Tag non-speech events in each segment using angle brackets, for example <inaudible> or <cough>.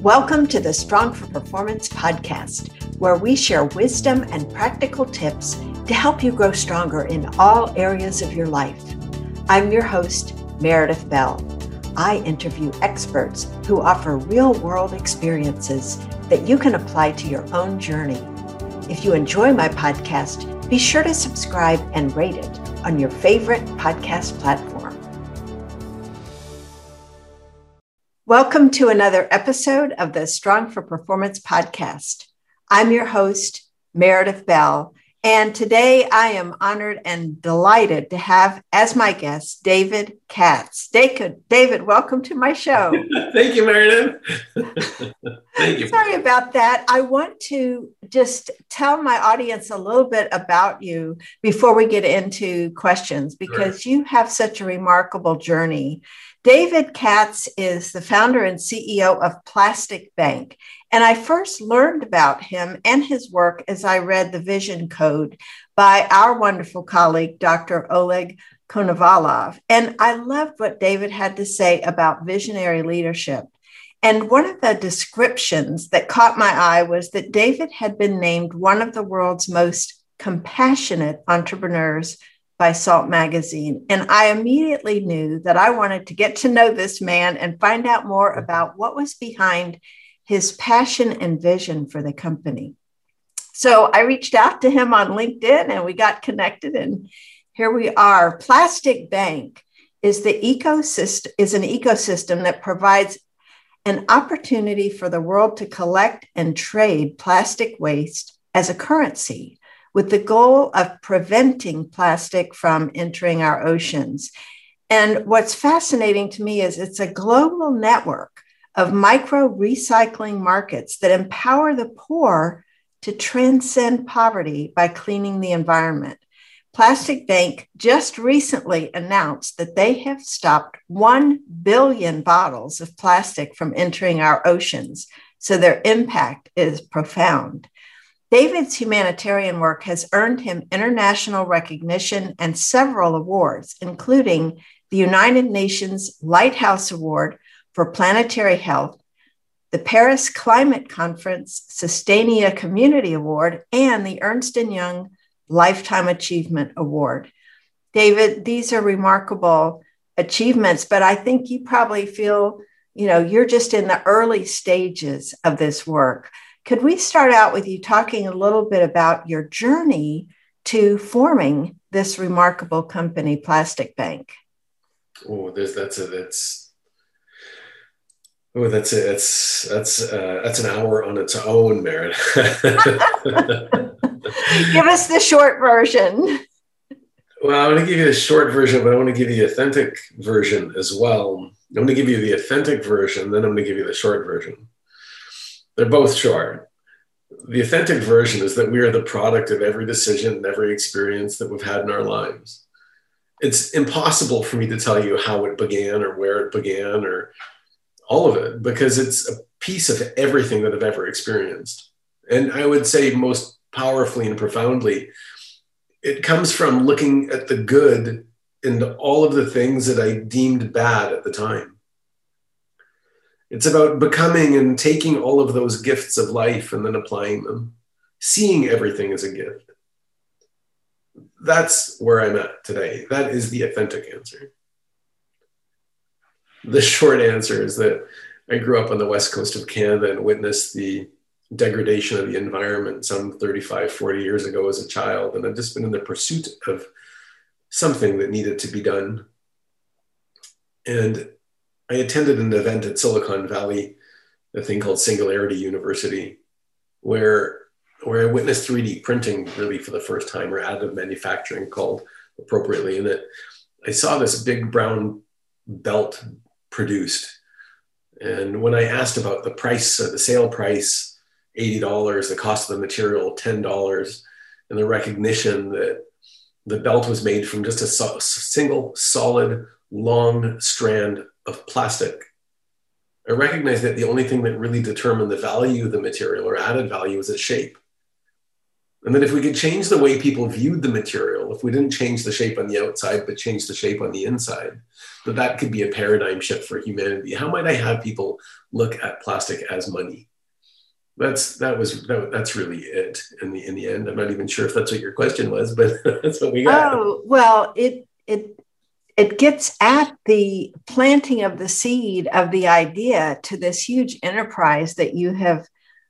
Welcome to the Strong for Performance podcast, where we share wisdom and practical tips to help you grow stronger in all areas of your life. I'm your host, Meredith Bell. I interview experts who offer real world experiences that you can apply to your own journey. If you enjoy my podcast, be sure to subscribe and rate it on your favorite podcast platform. Welcome to another episode of the Strong for Performance podcast. I'm your host, Meredith Bell, and today I am honored and delighted to have as my guest David Katz. David, David welcome to my show. <laughs> Thank you, Meredith. <laughs> Thank you. Sorry about that. I want to just tell my audience a little bit about you before we get into questions because sure. you have such a remarkable journey. David Katz is the founder and CEO of Plastic Bank. And I first learned about him and his work as I read The Vision Code by our wonderful colleague, Dr. Oleg Konovalov. And I loved what David had to say about visionary leadership. And one of the descriptions that caught my eye was that David had been named one of the world's most compassionate entrepreneurs by Salt Magazine. And I immediately knew that I wanted to get to know this man and find out more mm-hmm. about what was behind his passion and vision for the company. So I reached out to him on LinkedIn and we got connected and here we are. Plastic Bank is the ecosystem is an ecosystem that provides an opportunity for the world to collect and trade plastic waste as a currency with the goal of preventing plastic from entering our oceans. And what's fascinating to me is it's a global network of micro recycling markets that empower the poor to transcend poverty by cleaning the environment. Plastic Bank just recently announced that they have stopped 1 billion bottles of plastic from entering our oceans. So their impact is profound. David's humanitarian work has earned him international recognition and several awards, including the United Nations Lighthouse Award for Planetary Health, the Paris Climate Conference Sustainia Community Award, and the Ernst & Young Lifetime Achievement Award. David, these are remarkable achievements, but I think you probably feel, you know, you're just in the early stages of this work. Could we start out with you talking a little bit about your journey to forming this remarkable company, Plastic Bank? Oh, there's that's a that's oh that's a, that's that's uh, that's an hour on its own, Meredith. <laughs> give us the short version. Well, I want to give you the short version, but I want to give you the authentic version as well. I'm going to give you the authentic version, then I'm going to give you the short version. They're both short. The authentic version is that we are the product of every decision and every experience that we've had in our lives. It's impossible for me to tell you how it began or where it began or all of it because it's a piece of everything that I've ever experienced. And I would say most powerfully and profoundly, it comes from looking at the good in all of the things that I deemed bad at the time. It's about becoming and taking all of those gifts of life and then applying them, seeing everything as a gift. That's where I'm at today. That is the authentic answer. The short answer is that I grew up on the west coast of Canada and witnessed the degradation of the environment some 35, 40 years ago as a child. And I've just been in the pursuit of something that needed to be done. And I attended an event at Silicon Valley, a thing called Singularity University, where where I witnessed 3D printing really for the first time, or additive manufacturing called appropriately. In it, I saw this big brown belt produced. And when I asked about the price, uh, the sale price, $80, the cost of the material, $10, and the recognition that the belt was made from just a so- single solid long strand of plastic, I recognized that the only thing that really determined the value of the material or added value was its shape. And that if we could change the way people viewed the material material, if we didn't change the shape on the outside, but change the shape on the inside, that that could be a paradigm shift for humanity. How might I have people look at plastic as money? That's that was that, that's really it in the in the end. I'm not even sure if that's what your question was, but <laughs> that's what we got. Oh well, it it it gets at the planting of the seed of the idea to this huge enterprise that you have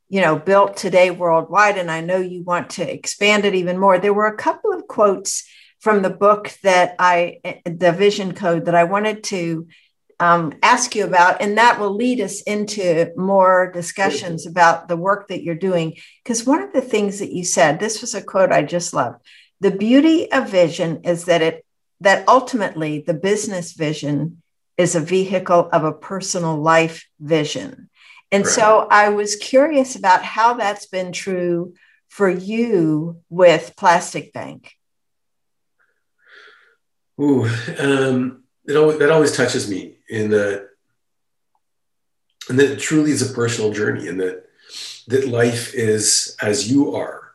you know built today worldwide. And i know you want to expand it even more. There were a couple of quotes from the book that i the vision code that i wanted to um, ask you about and that will lead us into more discussions about the work that you're doing. Because one of the things that you said this was a quote i just loved the beauty of vision is that it that ultimately the business vision is a vehicle of a personal life vision and right. so I was curious about how that's been true for you with Plastic Bank. Ooh, um, it always, that always touches me in that, and that it truly is a personal journey, and that that life is as you are.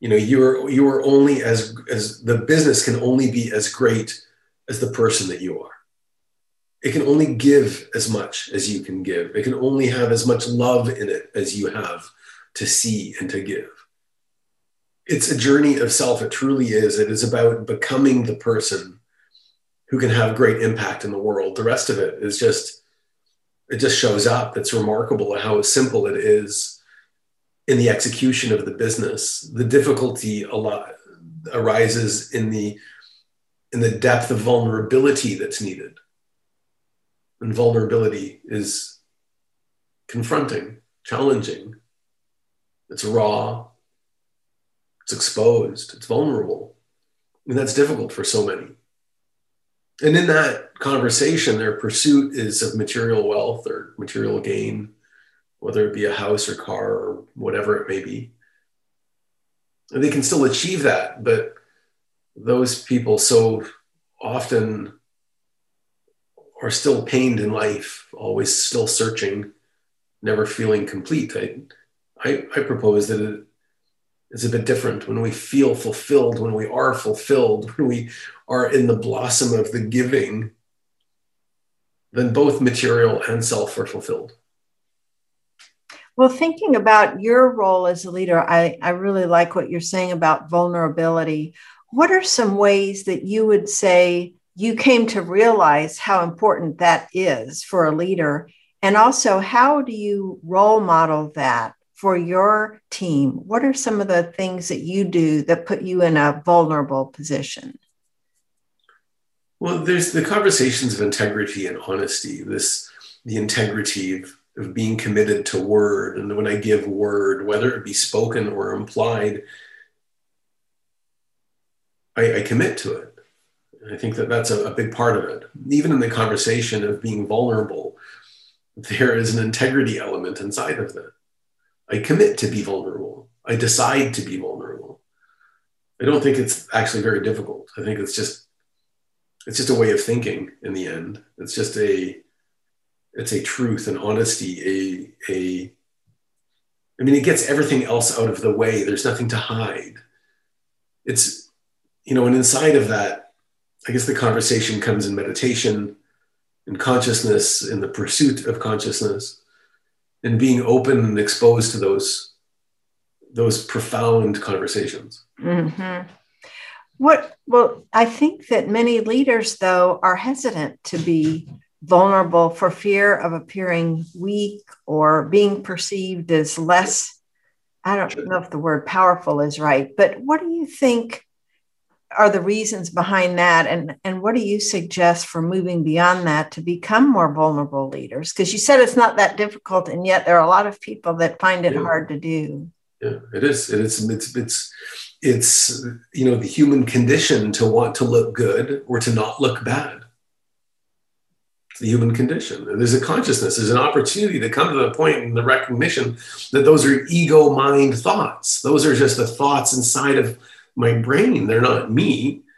You know, you're you are only as as the business can only be as great as the person that you are it can only give as much as you can give. It can only have as much love in it as you have to see and to give. It's a journey of self. It truly is. It is about becoming the person who can have great impact in the world. The rest of it is just, it just shows up. It's remarkable how simple it is in the execution of the business. The difficulty a lot arises in the in the depth of vulnerability that's needed and vulnerability is confronting, challenging. It's raw, it's exposed, it's vulnerable. And that's difficult for so many. And in that conversation, their pursuit is of material wealth or material gain, whether it be a house or car or whatever it may be. And they can still achieve that, but those people so often are still pained in life, always still searching, never feeling complete. I, I, I propose that it is a bit different when we feel fulfilled, when we are fulfilled, <laughs> when we are in the blossom of the giving, then both material and self are fulfilled. Well, thinking about your role as a leader, I, I really like what you're saying about vulnerability. What are some ways that you would say you came to realize how important that is for a leader. And also, how do you role model that for your team? What are some of the things that you do that put you in a vulnerable position? Well, there's the conversations of integrity and honesty, this the integrity of, of being committed to word. And when I give word, whether it be spoken or implied, I, I commit to it. I think that that's a, a big part of it. Even in the conversation of being vulnerable, there is an integrity element inside of that. I commit to be vulnerable. I decide to be vulnerable. I don't think it's actually very difficult. I think it's just it's just a way of thinking in the end. It's just a it's a truth and honesty, a a I mean it gets everything else out of the way. There's nothing to hide. It's you know, and inside of that I guess the conversation comes in meditation, in consciousness, in the pursuit of consciousness, and being open and exposed to those those profound conversations. Mm-hmm. What? Well, I think that many leaders, though, are hesitant to be vulnerable for fear of appearing weak or being perceived as less. I don't know if the word powerful is right, but what do you think are the reasons behind that? And and what do you suggest for moving beyond that to become more vulnerable leaders? Because you said it's not that difficult and yet there are a lot of people that find it yeah. hard to do. Yeah it is. It is. It's it's it's you know the human condition to want to look good or to not look bad the human condition there's a consciousness there's an opportunity to come to the point in the recognition that those are ego mind thoughts those are just the thoughts inside of my brain. They're not me. <laughs>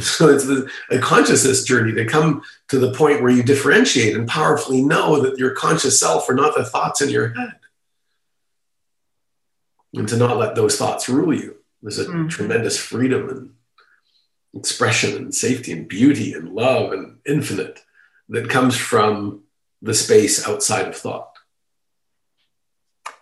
So it's the, a consciousness journey to come to the point where you differentiate and powerfully know that your conscious self are not the thoughts in your head. And to not let those thoughts rule you. There's a mm-hmm. tremendous freedom and expression and safety and beauty and love and infinite that comes from the space outside of thought.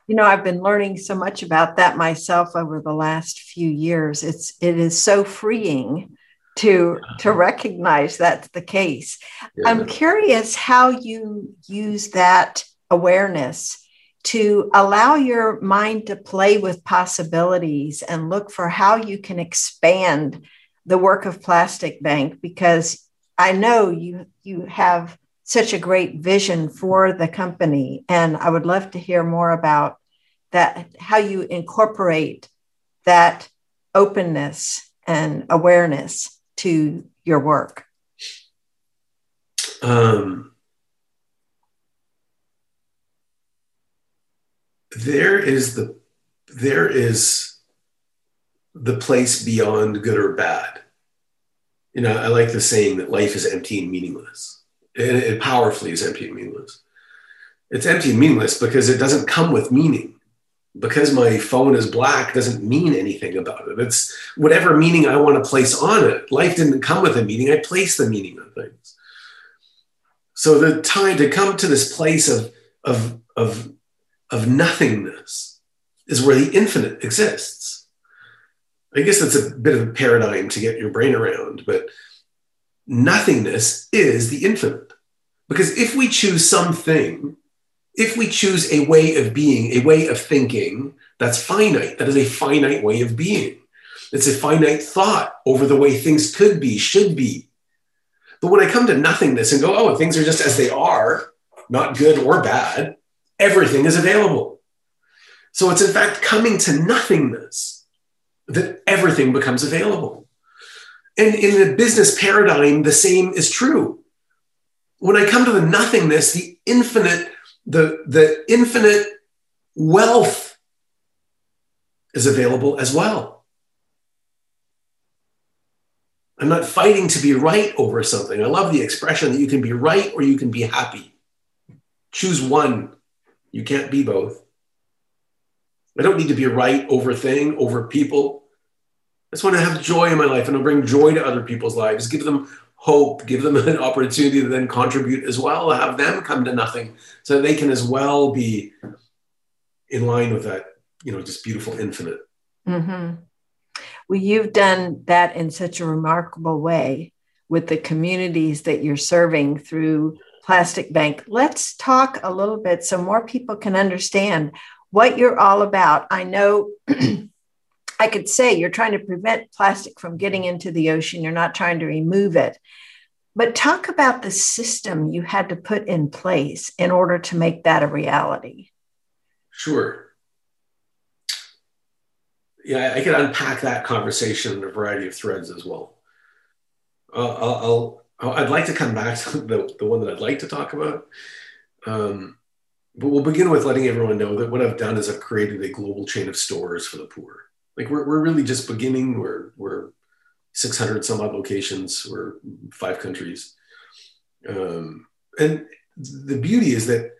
You know, I've been learning so much about that myself over the last few years. It's it is so freeing to to uh-huh. recognize that's the case. Yeah. I'm curious how you use that awareness to allow your mind to play with possibilities and look for how you can expand the work of Plastic Bank because I know you you have such a great vision for the company and I would love to hear more about that how you incorporate that openness and awareness to your work? Um, there is the there is the place beyond good or bad. You know, I like the saying that life is empty and meaningless. And it powerfully is empty and meaningless. It's empty and meaningless because it doesn't come with meaning because my phone is black doesn't mean anything about it. It's whatever meaning I want to place on it. Life didn't come with a meaning, I place the meaning on things. So the time to come to this place of, of, of, of nothingness is where the infinite exists. I guess that's a bit of a paradigm to get your brain around, but nothingness is the infinite. Because if we choose something if we choose a way of being, a way of thinking that's finite, that is a finite way of being. It's a finite thought over the way things could be, should be. But when I come to nothingness and go, oh, things are just as they are, not good or bad, everything is available. So it's in fact coming to nothingness that everything becomes available. And in the business paradigm, the same is true. When I come to the nothingness, the infinite the, the infinite wealth is available as well. I'm not fighting to be right over something. I love the expression that you can be right or you can be happy. Choose one. You can't be both. I don't need to be right over thing, over people. I just want to have joy in my life and bring joy to other people's lives, give them hope, give them <laughs> an opportunity to then contribute as well, have them come to nothing so they can as well be in line with that, you know, just beautiful infinite. Mm-hmm. Well, you've done that in such a remarkable way with the communities that you're serving through Plastic Bank. Let's talk a little bit so more people can understand what you're all about. I know <clears throat> I could say you're trying to prevent plastic from getting into the ocean, you're not trying to remove it. But talk about the system you had to put in place in order to make that a reality. Sure. Yeah, I could unpack that conversation in a variety of threads as well. Uh, I'll, I'll, I'd like to come back to the, the one that I'd like to talk about. Um, but we'll begin with letting everyone know that what I've done is I've created a global chain of stores for the poor. Like we're, we're really just beginning. We're we're 600 some odd locations. We're five countries. Um, and the beauty is that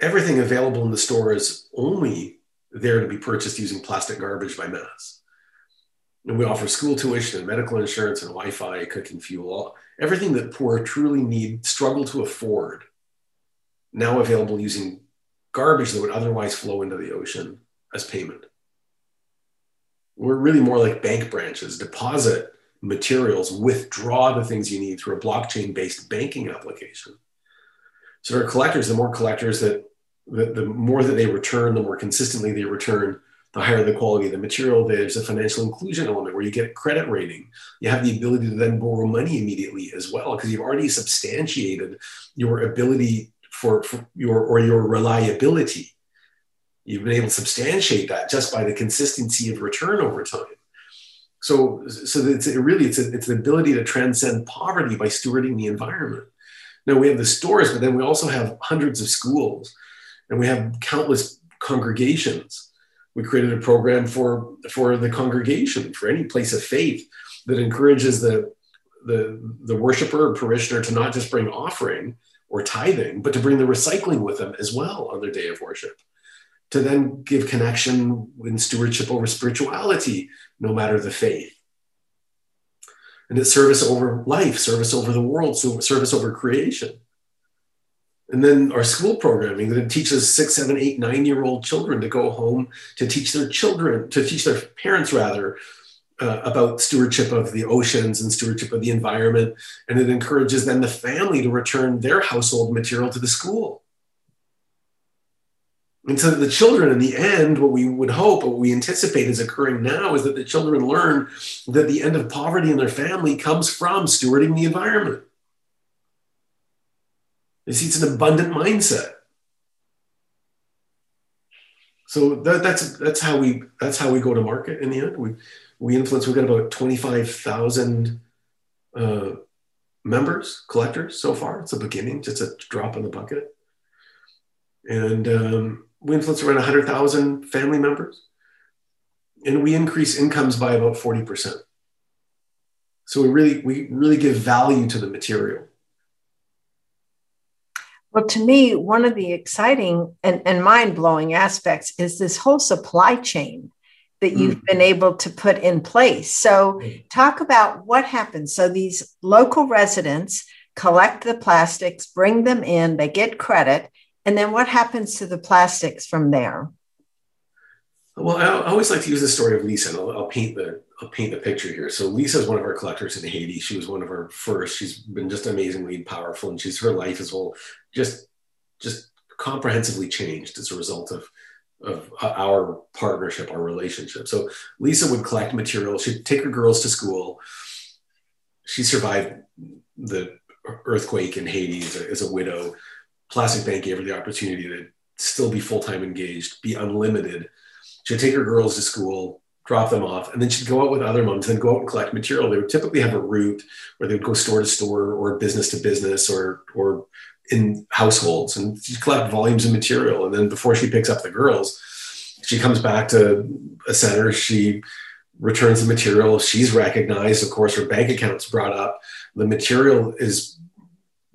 everything available in the store is only there to be purchased using plastic garbage by mass. And we offer school tuition and medical insurance and wi-fi cooking fuel everything that poor truly need struggle to afford now available using garbage that would otherwise flow into the ocean as payment we're really more like bank branches, deposit materials, withdraw the things you need through a blockchain based banking application. So our collectors, the more collectors that the, the more that they return, the more consistently they return, the higher the quality of the material. There's a financial inclusion element where you get credit rating. You have the ability to then borrow money immediately as well, because you've already substantiated your ability for, for your or your reliability you've been able to substantiate that just by the consistency of return over time. So, so it's it really it's a, it's an ability to transcend poverty by stewarding the environment. Now we have the stores, but then we also have hundreds of schools, and we have countless congregations. We created a program for for the congregation for any place of faith that encourages the the the worshiper or parishioner to not just bring offering or tithing, but to bring the recycling with them as well on their day of worship to then give connection and stewardship over spirituality, no matter the faith. And it's service over life, service over the world, service over creation. And then our school programming that teaches six, seven, eight, nine year old children to go home to teach their children, to teach their parents rather, uh, about stewardship of the oceans and stewardship of the environment. And it encourages then the family to return their household material to the school. And so the children, in the end, what we would hope, what we anticipate is occurring now, is that the children learn that the end of poverty in their family comes from stewarding the environment. You see, it's an abundant mindset. So that, that's that's how we that's how we go to market in the end. We we influence. We've got about twenty five thousand uh, members, collectors so far. It's a beginning, just a drop in the bucket. And um, we influence around 100,000 family members. And we increase incomes by about 40%. So we really, we really give value to the material. Well, to me, one of the exciting and, and mind blowing aspects is this whole supply chain that you've mm. been able to put in place. So, mm. talk about what happens. So, these local residents collect the plastics, bring them in, they get credit, and then what happens to the plastics from there? Well, I always like to use the story of Lisa, and I'll, I'll, paint the paint the picture here. So Lisa is one of our collectors in Haiti. She was one of our first. She's been just amazingly powerful, and she's her life as well just just comprehensively changed as a result of of uh, our partnership, our relationship. So Lisa would collect material. She'd take her girls to school. She survived the earthquake in Haiti as a, as a widow Plastic Bank gave her the opportunity to still be full time engaged, be unlimited. She'd take her girls to school, drop them off, and then she'd go out with other moms and go out and collect material. They would typically have a route where they would go store to store or business to business or or in households and she'd collect volumes of material. And then before she picks up the girls, she comes back to a center. She returns the material. She's recognized. Of course, her bank account's brought up. The material is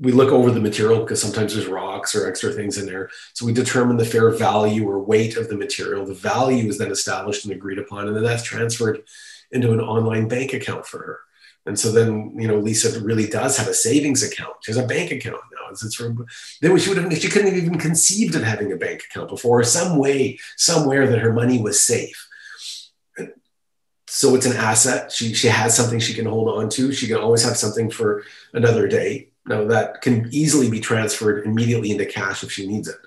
we look over the material because sometimes there's rocks or extra things in there. So we determine the fair value or weight of the material. The value is then established and agreed upon, and then that's transferred into an online bank account for her. And so then, you know, Lisa really does have a savings account. She has a bank account now. It's, it's from, then she would have, she couldn't have even conceived of having a bank account before, some way, somewhere that her money was safe. So it's an asset. She, she has something she can hold on to. She can always have something for another day now that can easily be transferred immediately into cash if she needs it.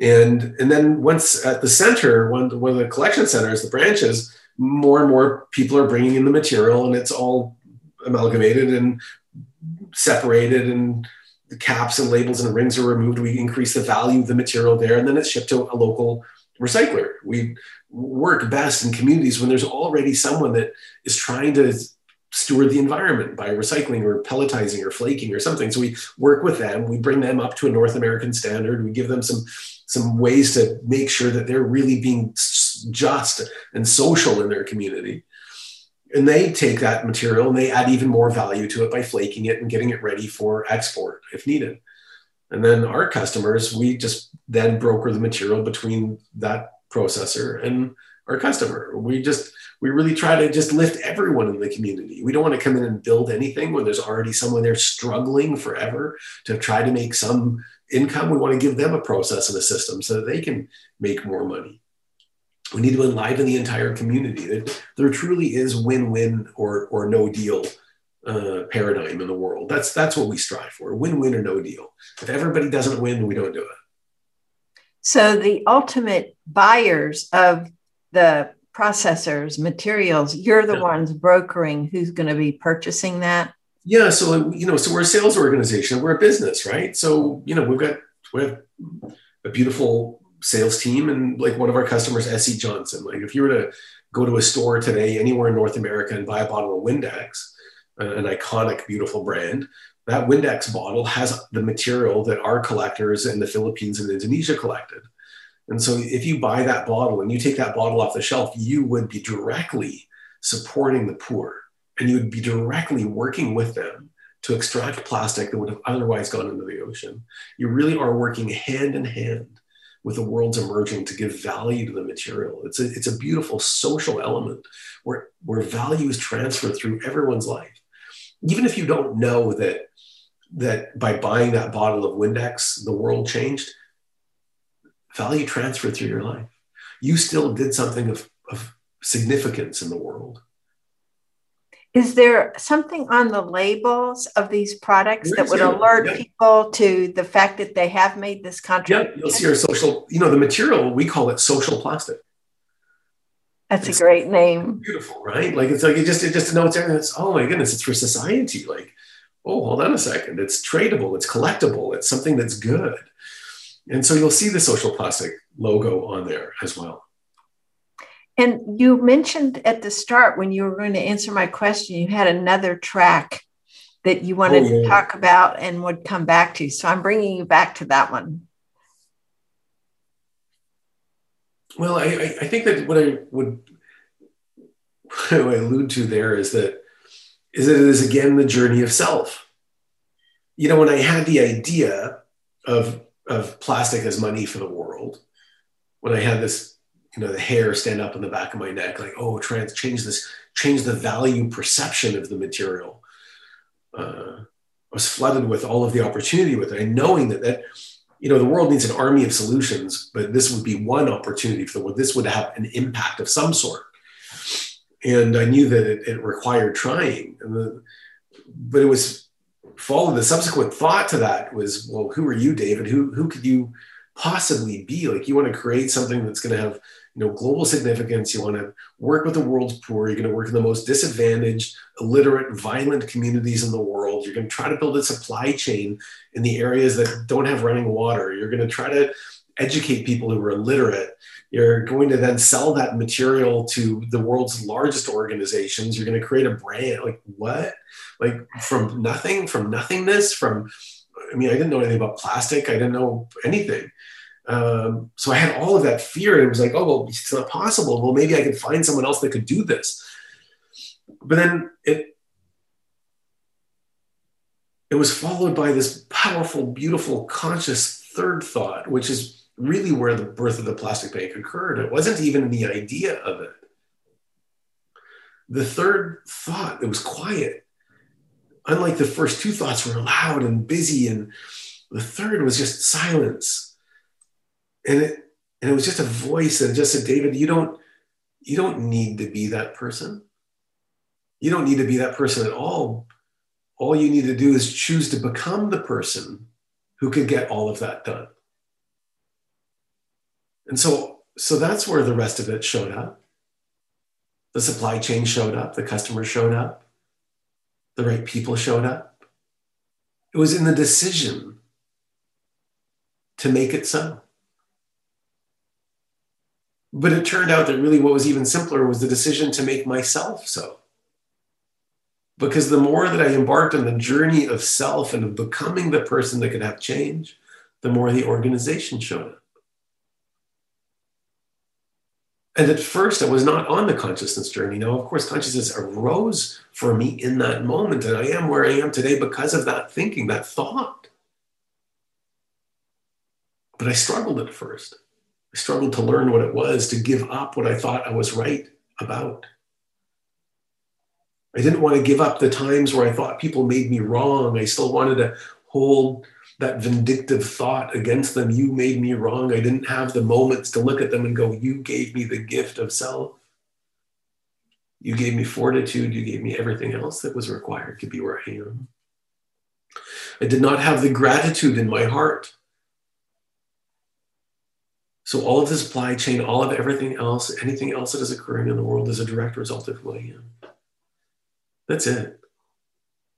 And, and then once at the center, one, one of the collection centers, the branches, more and more people are bringing in the material and it's all amalgamated and separated and the caps and labels and rings are removed. We increase the value of the material there and then it's shipped to a local recycler. We work best in communities when there's already someone that is trying to steward the environment by recycling or pelletizing or flaking or something. So we work with them, we bring them up to a North American standard, we give them some some ways to make sure that they're really being just and social in their community. And they take that material and they add even more value to it by flaking it and getting it ready for export if needed. And then our customers, we just then broker the material between that processor and our customer. We just we really try to just lift everyone in the community. We don't want to come in and build anything when there's already someone there struggling forever to try to make some income. We want to give them a process and a system so that they can make more money. We need to enliven the entire community. There truly is win-win or or no deal uh, paradigm in the world. That's that's what we strive for: win-win or no deal. If everybody doesn't win, we don't do it. So the ultimate buyers of the processors, materials, you're the yeah. ones brokering who's going to be purchasing that? Yeah. So, you know, so we're a sales organization, we're a business, right? So, you know, we've got, we have a beautiful sales team and like one of our customers, SC Johnson. Like if you were to go to a store today, anywhere in North America and buy a bottle of Windex, an iconic, beautiful brand, that Windex bottle has the material that our collectors in the Philippines and Indonesia collected. And so if you buy that bottle and you take that bottle off the shelf, you would be directly supporting the poor and you would be directly working with them to extract plastic that would have otherwise gone into the ocean. You really are working hand in hand with the world's emerging to give value to the material. It's a, it's a beautiful social element where, where value is transferred through everyone's life. even if you don't know that that by buying that bottle of Windex, the world changed, value transferred through your life. You still did something of, of significance in the world. Is there something on the labels of these products that would alert yeah. people to the fact that they have made this contribution? Yeah, you'll see our social, you know, the material, we call it social plastic. That's it's a great name. Beautiful, right? Like it's like it just it just notes everything. It's oh my goodness, it's for society. Like, oh, hold on a second. It's tradable, it's collectible, it's something that's good. And so you'll see the social plastic logo on there as well. And you mentioned at the start when you were going to answer my question, you had another track that you wanted oh, yeah. to talk about and would come back to. So I'm bringing you back to that one. Well, I, I think that what I would <laughs> what I allude to there is that is that it is again the journey of self. You know, when I had the idea of of plastic as money for the world, when I had this you know the hair stand up in the back of my neck like oh trans change this change the value perception of the material. Uh, i was flooded with all of the opportunity with it and knowing that that you know the world needs an army of solutions but this would be one opportunity for the world. This would have an impact of some sort. And i knew that it, it required trying the, but it was followed the subsequent thought to that was well who are you david? Who, who could you possibly be? Like you want to create something that's going to have you know global significance. You want to work with the world's poor. You're going to work in the most disadvantaged illiterate violent communities in the world. You're going to try to build a supply chain in the areas that don't have running water. You're going to try to educate people who are illiterate you're going to then sell that material to the world's largest organizations. You're going to create a brand like what? Like from nothing from nothingness from i mean i didn't know anything about plastic. I didn't know anything. Um, so I had all of that fear, it was like, oh well, it's not possible. Well, maybe I could find someone else that could do this. But then it it was followed by this powerful, beautiful, conscious third thought, which is really where the birth of the plastic bank occurred. It wasn't even the idea of it. The third thought, it was quiet. Unlike the first two thoughts were loud and busy, and the third was just silence and it and it was just a voice that just said, David, you don't you don't need to be that person. You don't need to be that person at all. All you need to do is choose to become the person who can get all of that done. And so, so that's where the rest of it showed up. The supply chain showed up, the customer showed up, the right people showed up. It was in the decision to make it so. But it turned out that really what was even simpler was the decision to make myself so. Because the more that I embarked on the journey of self and of becoming the person that could have change, the more the organization showed up. And at first, I was not on the consciousness journey. Now, of course, consciousness arose for me in that moment, and I am where I am today because of that thinking, that thought. But I struggled at first. I struggled to learn what it was to give up what I thought I was right about. I didn't want to give up the times where I thought people made me wrong. I still wanted to hold that vindictive thought against them. You made me wrong. I didn't have the moments to look at them and go, You gave me the gift of self. You gave me fortitude. You gave me everything else that was required to be where I am. I did not have the gratitude in my heart so all of the supply chain, all of everything else, anything else that is occurring in the world is a direct result of who I am. That's it.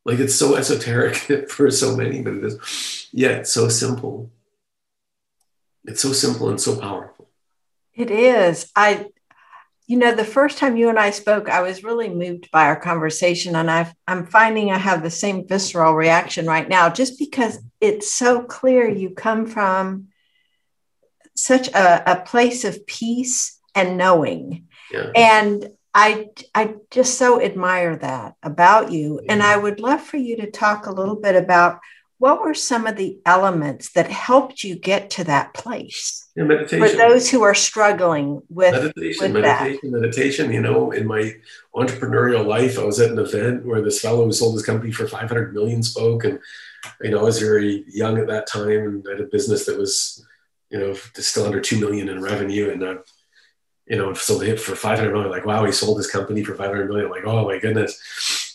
Like it's so esoteric <laughs> for so many, but it is, yeah, so simple. It's so simple and so powerful. It is. I, you know, the first time you and I spoke, I was really moved by our conversation, and i am finding I have the same visceral reaction right now, just because it's so clear you come from such a, a place of peace and knowing. Yeah. And I I just so admire that about you. Yeah. And I would love for you to talk a little bit about what were some of the elements that helped you get to that place? Yeah, meditation. For those who are struggling with meditation, with meditation, that. meditation. You know, in my entrepreneurial life, I was at an event where this fellow who sold his company for 500 million spoke, and you know, I was very young at that time and I had a business that was, you know, still under two million in revenue, and uh, you know, sold it for 500 million. Like, wow, he sold his company for 500 million. Like, oh my goodness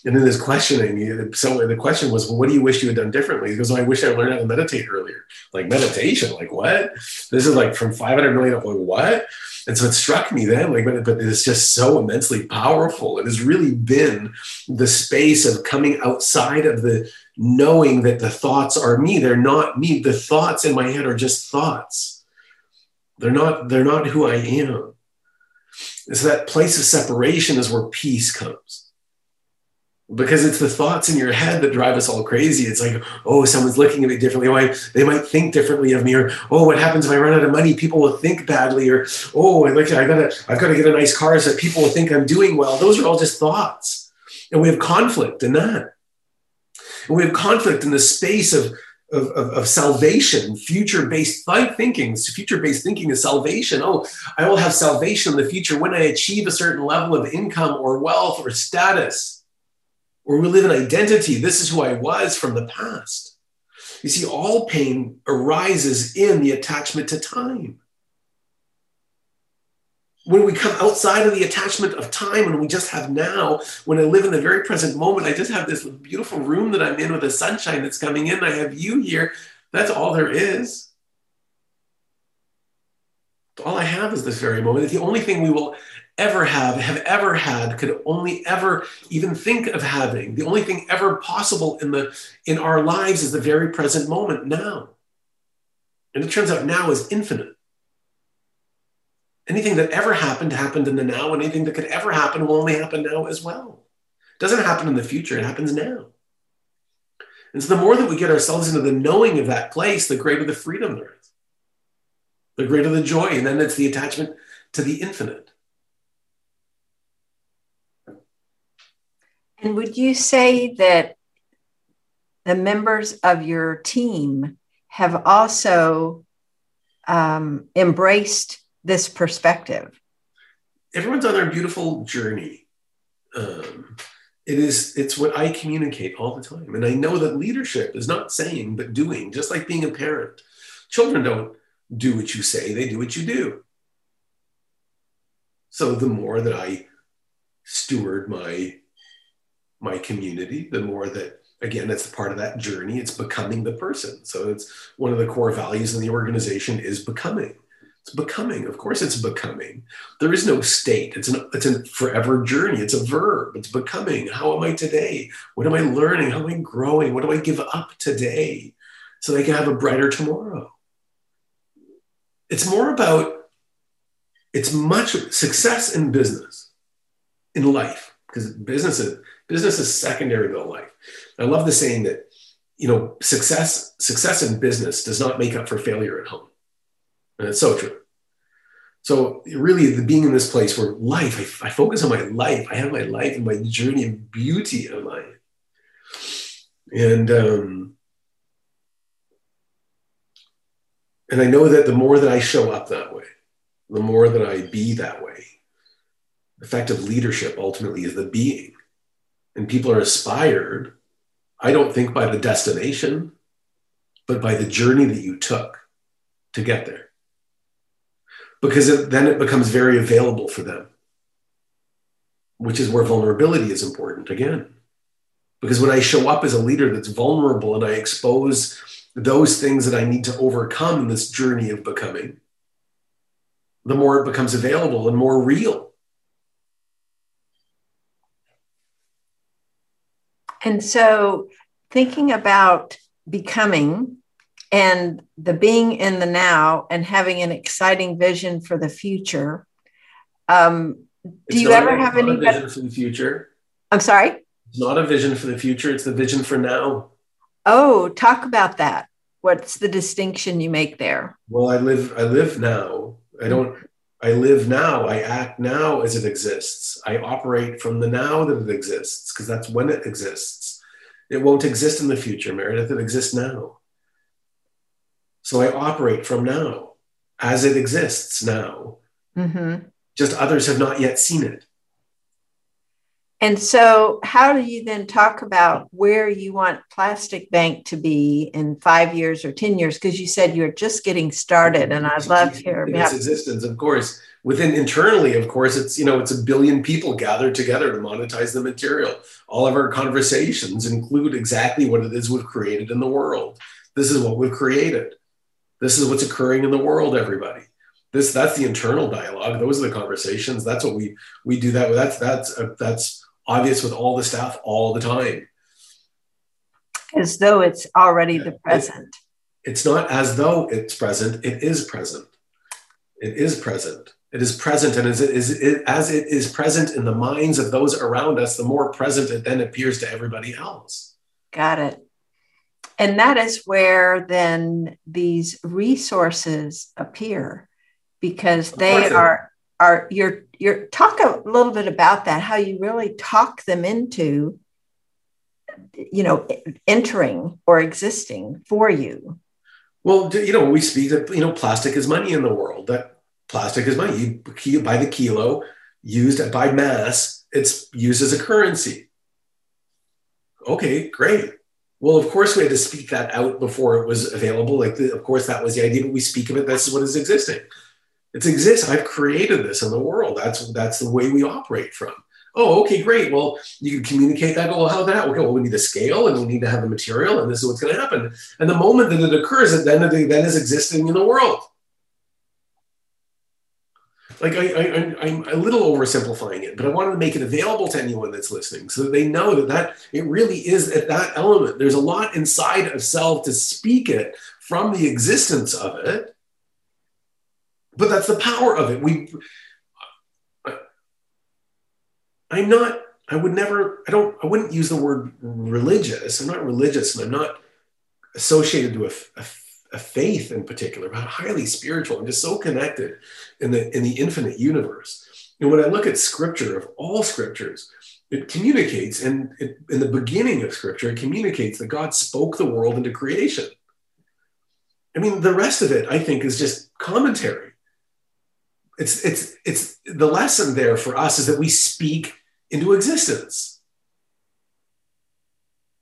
and then there's questioning. So the question was, well, what do you wish you had done differently? He goes, oh, I wish I learned how to meditate earlier. Like meditation, like what? This is like from 500 million up, like what? And so it struck me then, like, but, but it's just so immensely powerful. It has really been the space of coming outside of the knowing that the thoughts are me. They're not me. The thoughts in my head are just thoughts. They're not, they're not who I am. It's that place of separation is where peace comes because it's the thoughts in your head that drive us all crazy. It's like, oh, someone's looking at me differently. Oh, they might think differently of me, or oh, what happens if I run out of money? People will think badly, or oh, I like I gotta I've got to get a nice car so that people will think I'm doing well. Those are all just thoughts, and we have conflict in that. And we have conflict in the space of of, of, of salvation, future-based thinking. Future-based thinking is salvation. Oh, I will have salvation in the future when I achieve a certain level of income or wealth or status or we live in identity. This is who I was from the past. You see, all pain arises in the attachment to time. When we come outside of the attachment of time and we just have now, when I live in the very present moment, I just have this beautiful room that I'm in with the sunshine that's coming in. I have you here. That's all there is. All I have is this very moment. The only thing we will ever have, have ever had, could only ever even think of having. The only thing ever possible in the in our lives is the very present moment now. And it turns out now is infinite. Anything that ever happened happened in the now, and anything that could ever happen will only happen now as well. It doesn't happen in the future, it happens now. And so the more that we get ourselves into the knowing of that place, the greater the freedom there is, the greater the joy. And then it's the attachment to the infinite. And would you say that the members of your team have also um, embraced this perspective? Everyone's on their beautiful journey. Um, it is it's what I communicate all the time, and I know that leadership is not saying but doing, just like being a parent. Children don't do what you say; they do what you do. So the more that I steward my my community, the more that again it's part of that journey it's becoming the person so it's one of the core values in the organization is becoming it's becoming of course it's becoming. There is no state. It's an it's a forever journey. It's a verb. It's becoming. How am i today? What am i learning? How am i growing? What do i give up today so that i can have a brighter tomorrow? It's more about it's much success in business in life because business is Business is secondary to life. I love the saying that, you know, success, success in business does not make up for failure at home. And it's so true. So really the being in this place where life, I, I focus on my life. I have my life and my journey and beauty of life. And um, and I know that the more that I show up that way, the more that I be that way, the effective leadership ultimately is the being and people are inspired, I don't think by the destination, but by the journey that you took to get there. Because it, then it becomes very available for them, which is where vulnerability is important again. Because when I show up as a leader that's vulnerable and I expose those things that I need to overcome in this journey of becoming, the more it becomes available and more real And so, thinking about becoming and the being in the now and having an exciting vision for the future. Um, do you ever have any vision for the future? I'm sorry. It's not a vision for the future. It's the vision for now. Oh, talk about that. What's the distinction you make there? Well, I live. I live now. I don't. I live now. I act now as it exists. I operate from the now that it exists because that's when it exists. It won't exist in the future, Meredith. It exists now. So I operate from now as it exists now. Mm-hmm. Just others have not yet seen it. And so, how do you then talk about where you want Plastic Bank to be in five years or 10 years? Because you said you're just getting started, and I'd love to hear about its existence, of course. Within internally, of course, it's you know it's a billion people gathered together to monetize the material. All of our conversations include exactly what it is we've created in the world. This is what we've created. This is what's occurring in the world, everybody this that's the internal dialogue those are the conversations that's what we we do that that's that's uh, that's obvious with all the staff all the time. As though it's already the present. It, it's not as though it's present, it is present. It is present. It is present, and as it is it, as it is present in the minds of those around us, the more present it then appears to everybody else. Got it. And that is where then these resources appear because they are are you're you're talk a little bit about that how you really talk them into you know entering or existing for you. Well you know we speak that you know plastic is money in the world that plastic is money. You buy the kilo used by mass it's used as a currency. Okay great well of course we had to speak that out before it was available like the, of course that was the idea but we speak of it this is what is existing it exists. I've created this in the world. That's that's the way we operate from. Oh, okay, great. Well, you can communicate that. Well, how that? Okay, well, we need a scale and we need to have the material, and this is what's going to happen. And the moment that it occurs, it then it then is existing in the world. Like I, I, I'm a little oversimplifying it, but I wanted to make it available to anyone that's listening, so that they know that that it really is at that element. There's a lot inside of self to speak it from the existence of it but that's the power of it. We, I'm not, I would never, I don't, I wouldn't use the word religious. I'm not religious and I'm not associated to a, a, a faith in particular, but highly spiritual. I'm just so connected in the, in the infinite universe. And when I look at scripture, of all scriptures, it communicates, and it, in the beginning of scripture, it communicates that God spoke the world into creation. I mean, the rest of it, I think, is just commentary it's it's it's the lesson there for us is that we speak into existence.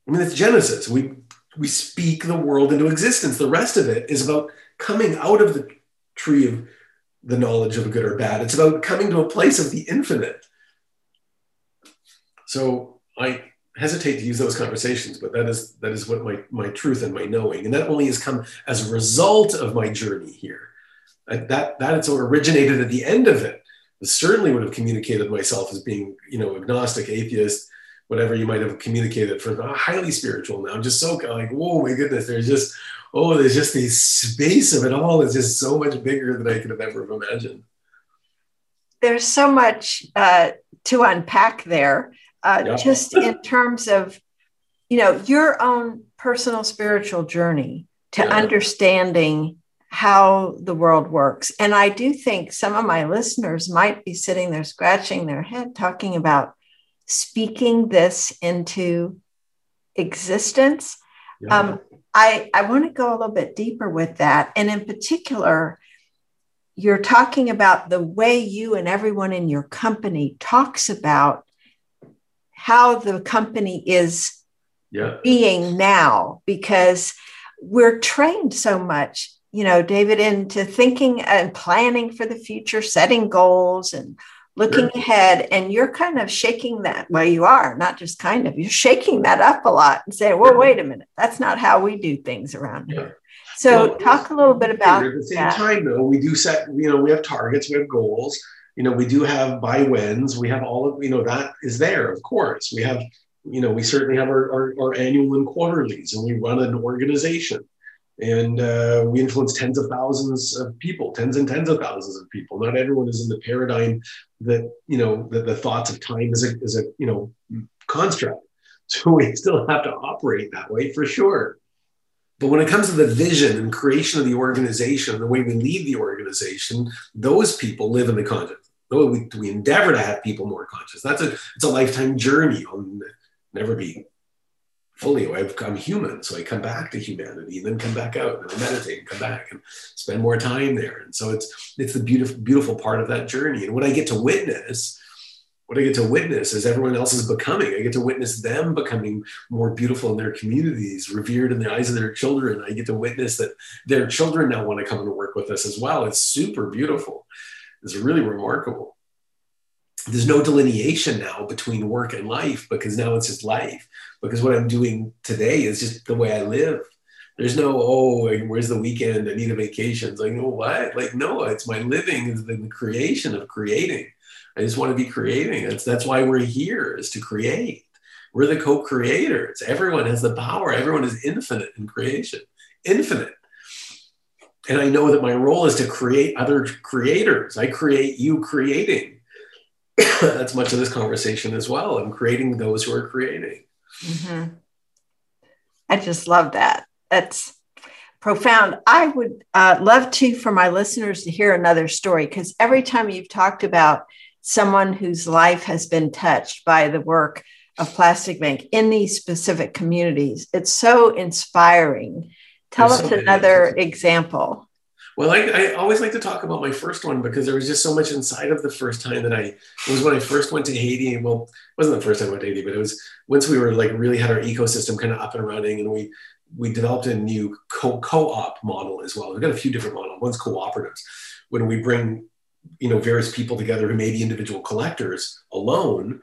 I mean, it's Genesis. We we speak the world into existence. The rest of it is about coming out of the tree of the knowledge of good or bad. It's about coming to a place of the infinite. So I hesitate to use those conversations, but that is that is what my my truth and my knowing, and that only has come as a result of my journey here that that it's originated at the end of it. I certainly would have communicated myself as being, you know, agnostic, atheist, whatever you might have communicated for highly spiritual. Now I'm just so like, whoa, my goodness, there's just, oh, there's just the space of it all is just so much bigger than I could have ever imagined. There's so much uh, to unpack there, uh, yeah. just in <laughs> terms of, you know, your own personal spiritual journey to yeah. understanding how the world works. And I do think some of my listeners might be sitting there scratching their head talking about speaking this into existence. Yeah. Um, I, I want to go a little bit deeper with that. And in particular, you're talking about the way you and everyone in your company talks about how the company is yeah. being now, because we're trained so much you know, David, into thinking and planning for the future, setting goals and looking sure. ahead. And you're kind of shaking that. Well, you are not just kind of, you're shaking that up a lot and saying, well, wait a minute, that's not how we do things around yeah. here. So well, talk a little bit about at the same that. time though, we do set, you know, we have targets, we have goals, you know, we do have by wins, we have all of, you know, that is there, of course. We have, you know, we certainly have our, our, our annual and quarterlies and we run an organization and uh, we influence tens of thousands of people tens and tens of thousands of people. Not everyone is in the paradigm that you know that the thoughts of time is a, is a you know construct. <laughs> So we still have to operate that way for sure. But when it comes to the vision and creation of the organization the way we lead the organization those people live in the conscious. We, we endeavor to have people more conscious. That's a it's a lifetime journey. I'll never be fully. I'm human, so I come back to humanity, and then come back out and I meditate, and come back and spend more time there. And so it's it's the beautiful beautiful part of that journey. And what I get to witness, what I get to witness is everyone else is becoming. I get to witness them becoming more beautiful in their communities, revered in the eyes of their children. I get to witness that their children now want to come and work with us as well. It's super beautiful. It's really remarkable there's no delineation now between work and life because now it's just life. Because what i'm doing today is just the way i live. There's no oh where's the weekend? I need a vacation. It's like no what? Like no it's my living is the creation of creating. I just want to be creating. That's that's why we're here is to create. We're the co-creators. Everyone has the power. Everyone is infinite in creation. Infinite. And i know that my role is to create other creators. I create you creating <coughs> that's much of this conversation as well and creating those who are creating. Mm-hmm. i just love that. That's profound. I would uh, love to for my listeners to hear another story because every time you've talked about someone whose life has been touched by the work of plastic bank in these specific communities it's so inspiring. Tell There's us so another example well, I, I, always like to talk about my first one because there was just so much inside of the first time that I, it was when I first went to Haiti. Well, it wasn't the first time I went to Haiti, but it was once we were like really had our ecosystem kind of up and running and we, we developed a new co- co-op model as well. We've got a few different models. One's cooperatives. When we bring you know various people together who may be individual collectors alone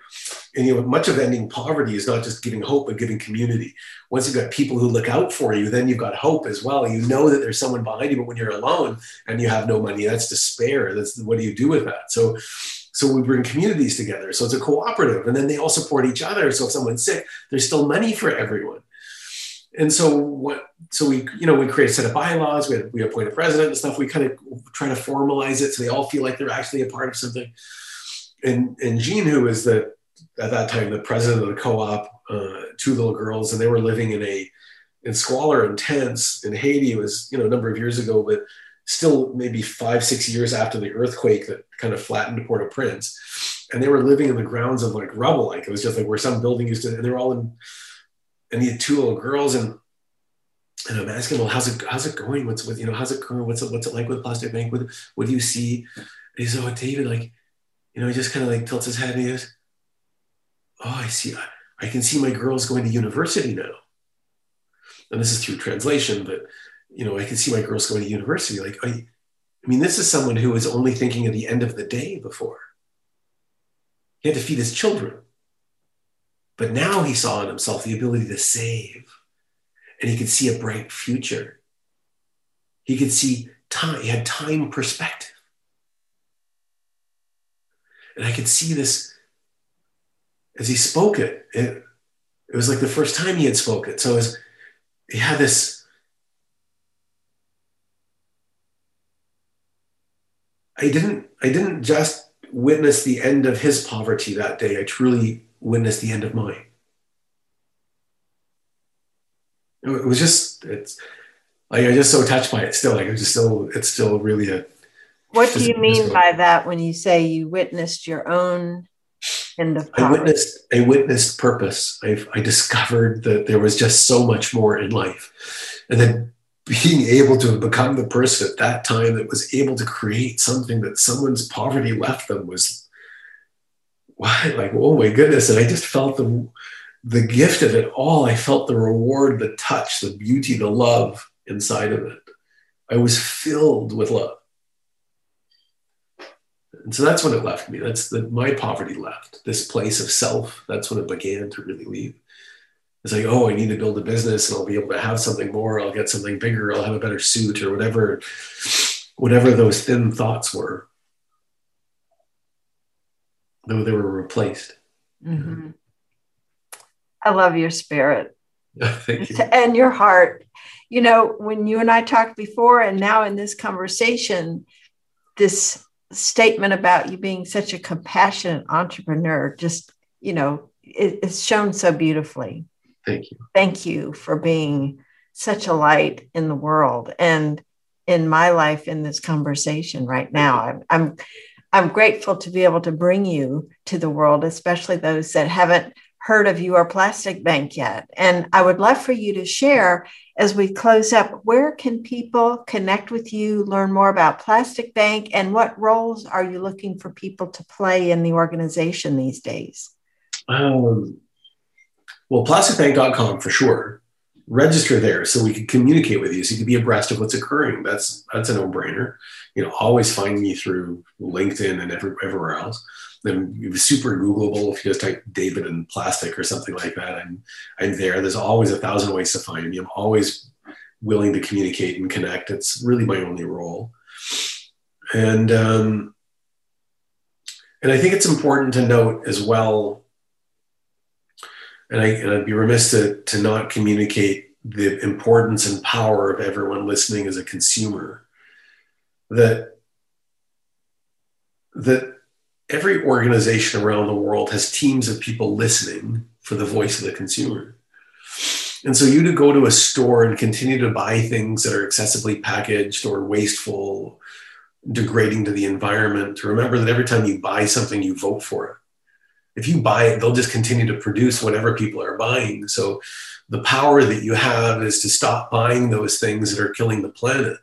and you know much of ending poverty is not just giving hope but giving community. Once you've got people who look out for you then you've got hope as well. You know that there's someone behind you but when you're alone and you have no money that's despair. That's what do you do with that? So so we bring communities together. So it's a cooperative and then they all support each other. So if someone's sick there's still money for everyone. And so what so we you know we create a set of bylaws. We, we appoint a president and stuff. We kind of try to formalize it so they all feel like they're actually a part of something. And and jean who is the at that time the president of the co-op uh, two little girls and they were living in a in squalor and tents in haiti it was you know a number of years ago but still maybe five six years after the earthquake that kind of flattened port-au-prince and they were living in the grounds of like rubble like it was just like where some building used to and they were all in and he had two little girls and and I'm asking, well, how's it how's it going? What's with you know how's it going? What's it what's it like with Plastic Bank? What what do you see? And he's oh David, like, you know, he just kind of like tilts his head and he goes, Oh, I see, I, I can see my girls going to university now. And this is through translation, but you know, I can see my girls going to university. Like, I, I mean, this is someone who was only thinking of the end of the day before. He had to feed his children. But now he saw in himself the ability to save, and he could see a bright future. He could see time, he had time perspective. And I could see this as he spoke it. It, it was like the first time he had spoken. So it was, he had this. I didn't I didn't just witness the end of his poverty that day. I truly witnessed the end of mine. It was just it's like I'm just so touched by it still. Like it's just still it's still really a. What do you mean by that when you say you witnessed your own end of? I witnessed I witnessed purpose. I I discovered that there was just so much more in life, and then being able to become the person at that time that was able to create something that someone's poverty left them was why like oh my goodness. And i just felt the the gift of it all. I felt the reward the touch the beauty the love inside of it. I was filled with love and so that's when it left me that's the my poverty left this place of self that's when it began to really leave it's like oh i need to build a business and i'll be able to have something more i'll get something bigger i'll have a better suit or whatever whatever those thin thoughts were though they were replaced. Mm-hmm. I love your spirit. <laughs> Thank you. And your heart. You know, when you and I talked before, and now in this conversation, this statement about you being such a compassionate entrepreneur just, you know, it, it's shown so beautifully. Thank you. Thank you for being such a light in the world and in my life in this conversation right now. I'm, I'm I'm grateful to be able to bring you to the world, especially those that haven't heard of your plastic bank yet. And I would love for you to share as we close up where can people connect with you, learn more about Plastic Bank, and what roles are you looking for people to play in the organization these days? Um, well, plasticbank.com for sure. Register there so we can communicate with you, so you can be abreast of what's occurring. That's that's a no-brainer. You know, always find me through LinkedIn and every, everywhere else. Then super Googleable if you just type David and plastic or something like that. I'm I'm there. There's always a thousand ways to find me. I'm always willing to communicate and connect. It's really my only role. And um, and I think it's important to note as well and, I, and I'd be remiss to, to not communicate the importance and power of everyone listening as a consumer. That that every organization around the world has teams of people listening for the voice of the consumer. And so you to go to a store and continue to buy things that are excessively packaged or wasteful, degrading to the environment, to remember that every time you buy something, you vote for it if you buy it, they'll just continue to produce whatever people are buying. So the power that you have is to stop buying those things that are killing the planet.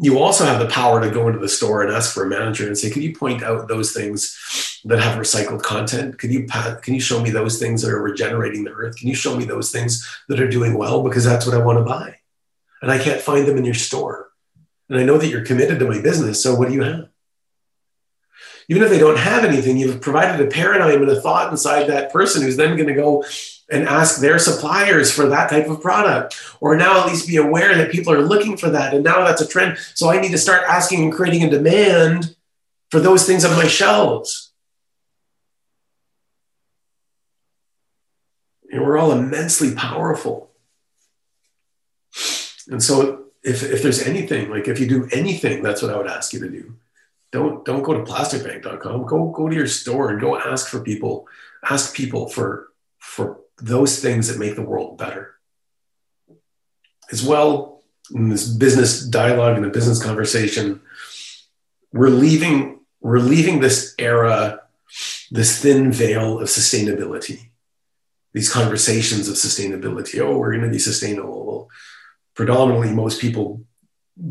You also have the power to go into the store and ask for a manager and say, "Can you point out those things that have recycled content? Can you can you show me those things that are regenerating the earth? Can you show me those things that are doing well because that's what I want to buy, and I can't find them in your store, and I know that you're committed to my business. So what do you have?" even if they don't have anything, you've provided a paradigm and a thought inside that person who's then going to go and ask their suppliers for that type of product or now at least be aware that people are looking for that and now that's a trend. So i need to start asking and creating a demand for those things on my shelves. And we're all immensely powerful. And so if, if there's anything like if you do anything that's what i would ask you to do. Don't don't go to plasticbank.com go go to your store and go ask for people ask people for for those things that make the world better. As well in this business dialogue and the business conversation we're leaving we're leaving this era this thin veil of sustainability these conversations of sustainability. Oh we're going to be sustainable. Well, predominantly most people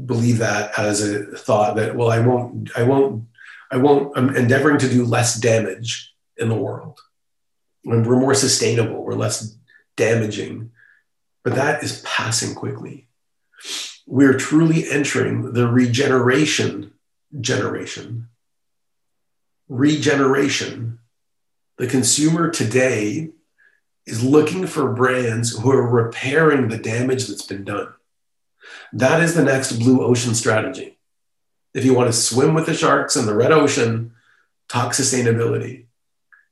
believe that as a thought that well i won't i won't i won't i'm endeavoring to do less damage in the world and we're more sustainable we're less damaging. But that is passing quickly. We're truly entering the regeneration generation. Regeneration. The consumer today is looking for brands who are repairing the damage that's been done. That is the next blue ocean strategy. If you want to swim with the sharks in the red ocean, talk sustainability.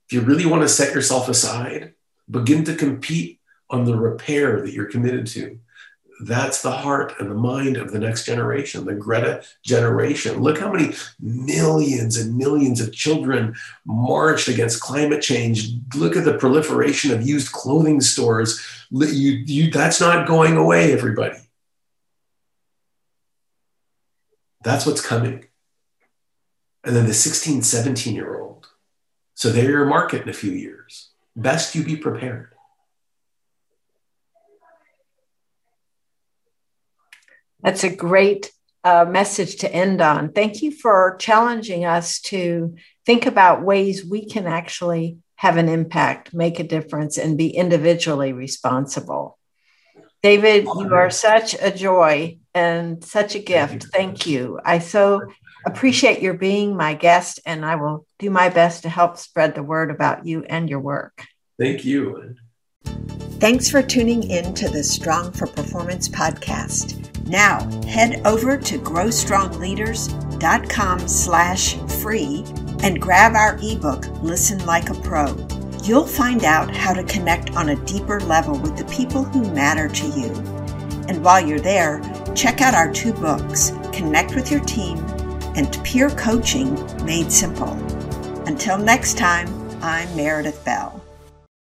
If you really want to set yourself aside, begin to compete on the repair that you're committed to. That's the heart and the mind of the next generation, the Greta generation. Look how many millions and millions of children marched against climate change. Look at the proliferation of used clothing stores. You, you, that's not going away, everybody. That's what's coming. And then the 16, 17 year old. So they're your market in a few years. Best you be prepared. That's a great uh, message to end on. Thank you for challenging us to think about ways we can actually have an impact, make a difference, and be individually responsible. David, you are such a joy and such a gift. Thank you. I so appreciate your being my guest, and I will do my best to help spread the word about you and your work. Thank you. Thanks for tuning in to the Strong for Performance podcast. Now head over to growstrongleaders.com slash free and grab our ebook, Listen Like a Pro you'll find out how to connect on a deeper level with the people who matter to you. And while you're there, check out our two books, Connect with Your Team and Peer Coaching Made Simple. Until next time, I'm Meredith Bell.